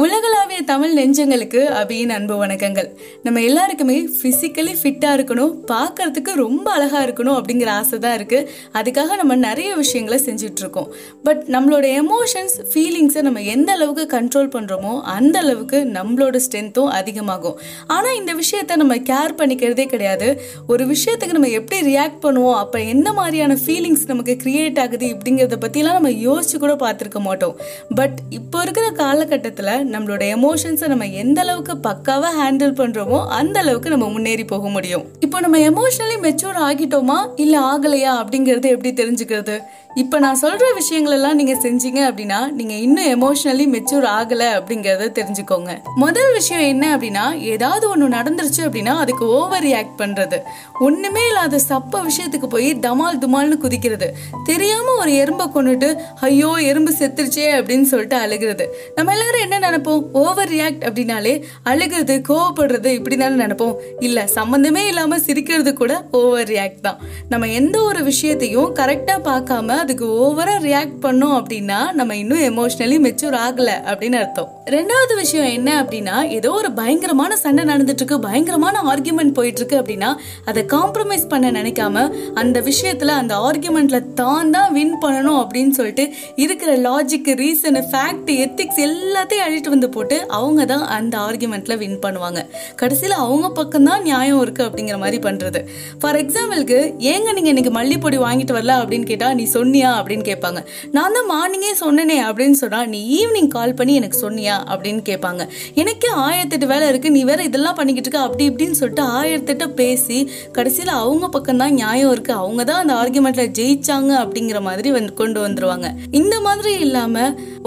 உலகளாவிய தமிழ் நெஞ்சங்களுக்கு அபியின் அன்பு வணக்கங்கள். நம்ம எல்லாருக்குமே ஃபிசிக்கலி ஃபிட்டாக இருக்கணும் பார்க்கறதுக்கு ரொம்ப அழகாக இருக்கணும் அப்படிங்கிற ஆசை தான் இருக்குது அதுக்காக நம்ம நிறைய விஷயங்களை செஞ்சிட்ருக்கோம். பட் நம்மளோட எமோஷன்ஸ் ஃபீலிங்ஸை நம்ம எந்த அளவுக்கு கண்ட்ரோல் பண்ணுறோமோ அந்த அளவுக்கு நம்மளோட ஸ்ட்ரென்த்தும் அதிகமாகும். ஆனால் இந்த விஷயத்த நம்ம கேர் பண்ணிக்கிறதே கிடையாது. ஒரு விஷயத்துக்கு நம்ம எப்படி ரியாக்ட் பண்ணுவோம் அப்போ என்ன மாதிரியான ஃபீலிங்ஸ் நமக்கு கிரியேட் ஆகுது இப்படிங்கிறத பற்றிலாம் நம்ம யோசிச்சு கூட பார்த்துருக்க மாட்டோம். பட் இப்போ இருக்கிற காலகட்டத்தில் நம்மளோட எமோஷன்ஸை நம்ம எந்த அளவுக்கு பக்காவாக ஹேண்டில் பண்ணுறோமோ அந்த அளவுக்கு நம்ம முன்னேறி போக முடியும். இப்போ நம்ம எமோஷனலி மெச்சூர் ஆகிட்டோமா? இல்லை ஆகலையா? அப்படிங்கிறது எப்படி தெரிஞ்சுக்கிறது? இப்போ நான் சொல்கிற விஷயங்கள் எல்லாம் நீங்கள் செஞ்சீங்க அப்படின்னா நீங்கள் இன்னும் எமோஷ்னலி மெச்சூர் ஆகலை அப்படிங்கிறத தெரிஞ்சுக்கோங்க. முதல் விஷயம் என்ன அப்படின்னா ஏதாவது ஒன்று நடந்துருச்சு அப்படின்னா அதுக்கு ஓவர் ரியாக்ட் பண்ணுறது ஒன்றுமே இல்லாத சப்ப விஷயத்துக்கு போய் தமால் துமால்னு குதிக்கிறது. தெரியாமல் ஒரு எறும்பை கொண்டுட்டு ஐயோ எறும்பு செத்துருச்சே அப்படின்னு சொல்லிட்டு அழுகிறது. நம்ம எல்லாரும் என்ன நினைப்போம்? ஓவர் ரியாக்ட் அப்படின்னாலே அழுகிறது கோவப்படுறது இப்படி தானே நினைப்போம். இல்லை சம்மந்தமே இல்லாமல் சிரிக்கிறது கூட ஓவர் ரியாக்ட் தான். நம்ம எந்த ஒரு விஷயத்தையும் கரெக்டாக பார்க்காம அதுக்கு ஓவராக ரியாக்ட் பண்ணோம் அப்படின்னா நம்ம இன்னும் எமோஷ்னலி மெச்சூர் ஆகலை அப்படின்னு அர்த்தம். ரெண்டாவது விஷயம் என்ன அப்படின்னா ஏதோ ஒரு பயங்கரமான சண்டை நடந்துட்டு இருக்கு பயங்கரமான ஆர்குமெண்ட் போயிட்டு இருக்கு அப்படின்னா அதை காம்ப்ரமைஸ் பண்ண நினைக்காம அந்த விஷயத்துல அந்த ஆர்குமெண்ட்ல தான் தான் வின் பண்ணணும் அப்படின்னு சொல்லிட்டு இருக்கிற லாஜிக் ரீசன் ஃபேக்ட் எத்திக்ஸ் எல்லாத்தையும் அழிட்டு வந்து போட்டு அவங்க தான் அந்த ஆர்குமெண்ட்ல வின் பண்ணுவாங்க. கடைசியில் அவங்க பக்கம் தான் நியாயம் இருக்கு அப்படிங்கிற மாதிரி பண்றது. ஃபார் எக்ஸாம்பிளுக்கு ஏங்க நீங்க இன்னைக்கு மல்லிப்பொடி வாங்கிட்டு வரல அப்படின்னு கேட்டா நீ சொன்னியா அப்படின்னு கேட்பாங்க. நான் தான் மார்னிங்கே சொன்னனே அப்படின்னு சொன்னா நீ ஈவினிங் கால் பண்ணி எனக்கு சொன்னியா அப்படின்னு கேட்பாங்க. எனக்கே ஆயிரத்தெட்டு வேலை இருக்கு நீ வேற இதெல்லாம் பண்ணிக்கிட்டு இருக்க அப்படி இப்படின்னு சொல்லிட்டு ஆயிரத்தெட்டு பேசி கடைசியில் அவங்க பக்கம் தான் நியாயம் இருக்கு. அவங்க தான் அந்த ஆர்குமெண்ட்ல ஜெயிச்சாங்க அப்படிங்கிற மாதிரி வந்து கொண்டு வந்துருவாங்க. இந்த மாதிரி இல்லாம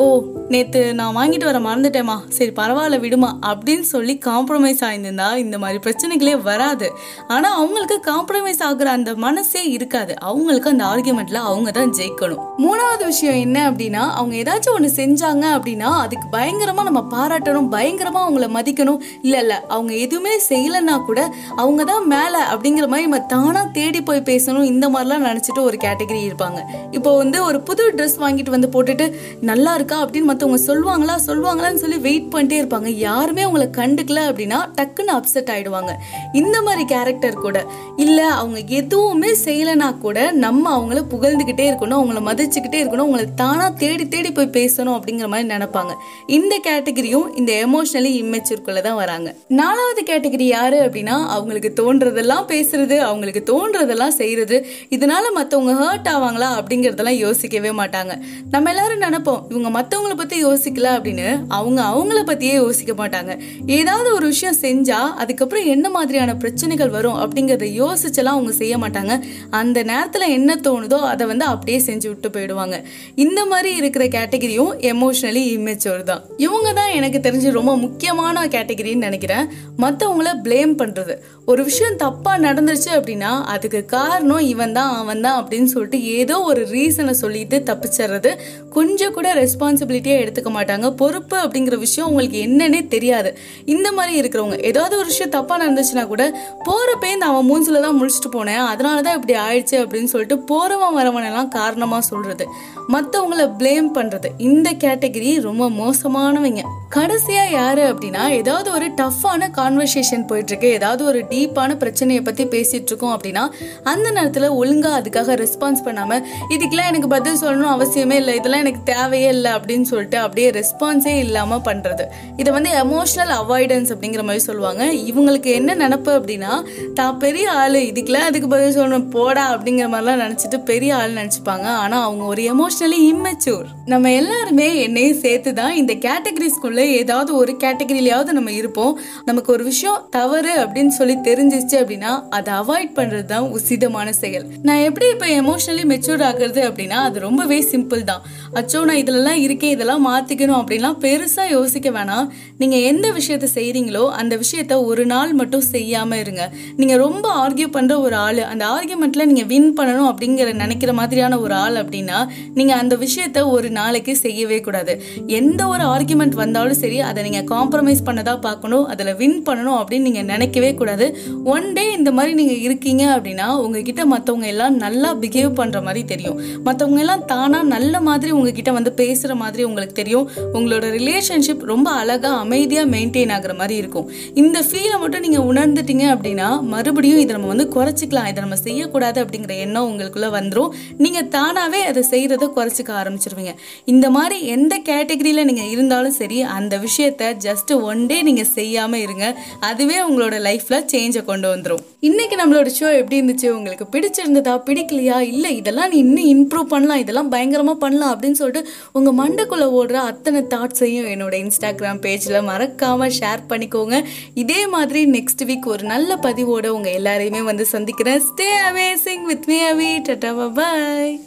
ஓ நேத்து நான் வாங்கிட்டு வர மறந்துட்டேமா சரி பரவாயில்ல விடுமா அப்படின்னு சொல்லி காம்ப்ரமைஸ் ஆயிருந்தா இந்த மாதிரி பிரச்சனைகளே வராது. ஆனா அவங்களுக்கு காம்ப்ரமைஸ் ஆகுற அந்த மனசே இருக்காது. அவங்களுக்கு அந்த ஆர்குமெண்ட்ல அவங்க தான் ஜெயிக்கணும். மூணாவது விஷயம் என்ன அப்படின்னா அவங்க ஏதாச்சும் ஒன்று செஞ்சாங்க அப்படின்னா அதுக்கு பயங்கரமாக நம்ம பாராட்டணும் பயங்கரமாக அவங்கள மதிக்கணும். இல்லை இல்லை அவங்க எதுவுமே செய்யலைன்னா கூட அவங்க தான் மேலே அப்படிங்கிற மாதிரி நம்ம தானாக தேடி போய் பேசணும். இந்த மாதிரிலாம் நினச்சிட்டு ஒரு கேட்டகரி இருப்பாங்க. இப்போ வந்து ஒரு புது ட்ரெஸ் வாங்கிட்டு வந்து போட்டுட்டு நல்லா இருக்கா? அப்படின்னு மற்றவங்க சொல்லுவாங்களா? சொல்லுவாங்களான்னு சொல்லி வெயிட் பண்ணிட்டே இருப்பாங்க. யாருமே அவங்கள கண்டுக்கல அப்படின்னா டக்குன்னு அப்செட் ஆயிடுவாங்க. இந்த மாதிரி கேரக்டர் கூட. இல்லை அவங்க எதுவுமே செய்யலைன்னா கூட நம்ம அவங்கள புகழ்ந்துகிட்டே இருக்கணும். அவங்கள மதிச்சுக்கிட்டே இருக்கணும் அவங்கள தானாக தேடி தேடி போய் பேசணும் அப்படிங்கிற மாதிரி நினைப்பாங்க. இந்த கேட்டகரியும் இந்த எமோஷனலி இம்மெச்சூர்க்குள்ள தான் வராங்க. நாலாவது கேட்டகரி யாரு அப்படின்னா அவங்களுக்கு தோன்றதெல்லாம் பேசுறது அவங்களுக்கு தோன்றதெல்லாம் செய்யறது இதனால மற்றவங்க ஹர்ட் ஆவாங்களா அப்படிங்கறதெல்லாம் யோசிக்கவே மாட்டாங்க. நம்ம எல்லாரும் நினைப்போம் இவங்க மற்றவங்களை பற்றி யோசிக்கல அப்படின்னு அவங்க அவங்கள பற்றியே யோசிக்க மாட்டாங்க. ஏதாவது ஒரு விஷயம் செஞ்சால் அதுக்கப்புறம் என்ன மாதிரியான பிரச்சனைகள் வரும் அப்படிங்கிறத யோசிச்செல்லாம் அவங்க செய்ய மாட்டாங்க. அந்த நேரத்தில் என்ன தோணுதோ அதை வந்து அப்படியே செஞ்சு விட்டு போயிடுவாங்க. இந்த மாதிரி இருக்கிற கேட்டகரியும் எமோஷனலி இம்மெச்சோர் தான். இவங்க தான் எனக்கு தெரிஞ்சு ரொம்ப முக்கியமான கேட்டகரின்னு நினைக்கிறேன். மற்றவங்கள ப்ளேம் பண்றது. ஒரு விஷயம் தப்பாக நடந்துருச்சு அப்படின்னா அதுக்கு காரணம் இவன் தான் அவன் தான் அப்படின்னு சொல்லிட்டு ஏதோ ஒரு ரீசனை சொல்லிட்டு தப்பிச்சிடுறது. கொஞ்சம் கூட ரெஸ்பான்சிபிலிட்டியாக எடுத்துக்க மாட்டாங்க. பொறுப்பு அப்படிங்கிற விஷயம் உங்களுக்கு என்னன்னே தெரியாது. இந்த மாதிரி இருக்கிறவங்க ஏதாவது ஒரு விஷயம் தப்பாக நடந்துச்சுன்னா கூட போகிறப்பே இந்த அவன் மூஞ்சில தான் முடிச்சுட்டு போனேன். அதனால தான் இப்படி ஆயிடுச்சு அப்படின்னு சொல்லிட்டு போகிறவன் வரவனெல்லாம் காரணமாக சொல்கிறது மற்றவங்கள ப்ளேம் பண்ணுறது இந்த கேட்டகரி ரொம்ப மோசமானவங்க. கடைசியாக யார் அப்படின்னா ஏதாவது ஒரு டஃப்பான கான்வர்சேஷன் போயிட்டுருக்கு ஏதாவது ஒரு டீப்பான பிரச்சனையை பத்தி பேசிட்டு இருக்கோம் அப்படின்னா அந்த நேரத்துல ஒழுங்கா அதுக்காக ரெஸ்பான்ஸ் பண்ணாம இதுக்கெல்லாம் எனக்கு பதில் சொல்லணும் அவசியமே இல்லை இதெல்லாம் எனக்கு தேவையே இல்லை அப்படின்னு சொல்லிட்டு அப்படியே ரெஸ்பான்ஸே இல்லாம பண்றது. இதை வந்து எமோஷனல் அவாய்டன்ஸ் அப்படிங்கிற மாதிரி சொல்லுவாங்க. இவங்களுக்கு என்ன நினப்பு அப்படின்னா தான் பெரிய ஆளு இதுக்கெல்லாம் அதுக்கு பதில் சொல்லணும் போடா அப்படிங்கிற மாதிரிலாம் நினைச்சிட்டு பெரிய ஆள் நினைச்சுப்பாங்க. ஆனா அவங்க ஒரு எமோஷனலி இம்மெச்சூர் நம்ம எல்லாருமே என்னையும் சேர்த்து தான் இந்த கேட்டகரிஸ்குள்ள ஏதாவது ஒரு கேட்டகரியிலாவது நம்ம இருப்போம். நமக்கு ஒரு விஷயம் தவறு அப்படின்னு சொல்லி தெரிஞ்சிச்சு அப்படின்னா அதை அவாய்ட் பண்றது தான் உசிதமான செயல். நான் எப்படி இப்போ எமோஷனலி மெச்சூர் ஆகுறது அப்படின்னா அது ரொம்பவே சிம்பிள் தான். அச்சோ நான் இதுலலாம் இருக்கேன் இதெல்லாம் மாத்திக்கணும் அப்படின்லாம் பெருசா யோசிக்க வேணாம். நீங்க எந்த விஷயத்த செய்றீங்களோ அந்த விஷயத்த ஒரு நாள் மட்டும் செய்யாம இருங்க. நீங்க ரொம்ப ஆர்கியூ பண்ற ஒரு ஆள் அந்த ஆர்கியூமெண்ட்ல நீங்க வின் பண்ணணும் அப்படிங்கிற நினைக்கிற மாதிரியான ஒரு ஆள் அப்படின்னா நீங்க அந்த விஷயத்த ஒரு நாளைக்கு செய்யவே கூடாது. எந்த ஒரு ஆர்கியூமெண்ட் வந்தாலும் சரி அதை நீங்க காம்ப்ரமைஸ் பண்ணதா பார்க்கணும் அதில் வின் பண்ணணும் அப்படின்னு நீங்க நினைக்கவே கூடாது. ஒன் டே இந்த மாதிரி நீங்கள் இருக்கீங்க அப்படின்னா உங்ககிட்ட மற்றவங்க எல்லாம் நல்லா பிஹேவ் பண்ணுற மாதிரி தெரியும். மற்றவங்க எல்லாம் தானாக நல்ல மாதிரி உங்ககிட்ட வந்து பேசுகிற மாதிரி உங்களுக்கு தெரியும். உங்களோட ரிலேஷன்ஷிப் ரொம்ப அழகாக அமைதியாக மெயின்டைன் ஆகுற மாதிரி இருக்கும். இந்த ஃபீலை மட்டும் நீங்கள் உணர்ந்துட்டீங்க அப்படின்னா மறுபடியும் இதை நம்ம வந்து குறைச்சிக்கலாம். இதை நம்ம செய்யக்கூடாது அப்படிங்கிற எண்ணம் உங்களுக்குள்ள வந்துடும் நீங்கள் தானாகவே அதை செய்கிறத குறைச்சிக்க ஆரம்பிச்சிருவீங்க. இந்த மாதிரி எந்த கேட்டகரியில் நீங்கள் இருந்தாலும் சரி அந்த விஷயத்த ஜஸ்ட் ஒன் டே நீங்கள் செய்யாமல் இருங்க. அதுவே உங்களோட லைஃப்பில் சேஞ்ச் கொண்டு வந்துடும் இன்னைக்கு நம்மளோட ஷோ எப்படி இருந்துச்சு? உங்களுக்கு பிடிச்சிருந்ததா? பிடிக்கலையா? இல்லை இதெல்லாம் நீ இன்னும் இம்ப்ரூவ் பண்ணலாம். இதெல்லாம் பயங்கரமாக பண்ணலாம் அப்படின்னு சொல்லிட்டு உங்கள் மண்டக்குள்ளே ஓடுற அத்தனை தாட்ஸையும் என்னோட இன்ஸ்டாகிராம் பேஜில் மறக்காமல் ஷேர் பண்ணிக்கோங்க. இதே மாதிரி நெக்ஸ்ட் வீக் ஒரு நல்ல பதிவோட உங்கள் எல்லாரையுமே வந்து சந்திக்கிறேன். Stay amazing with me AVI tata bye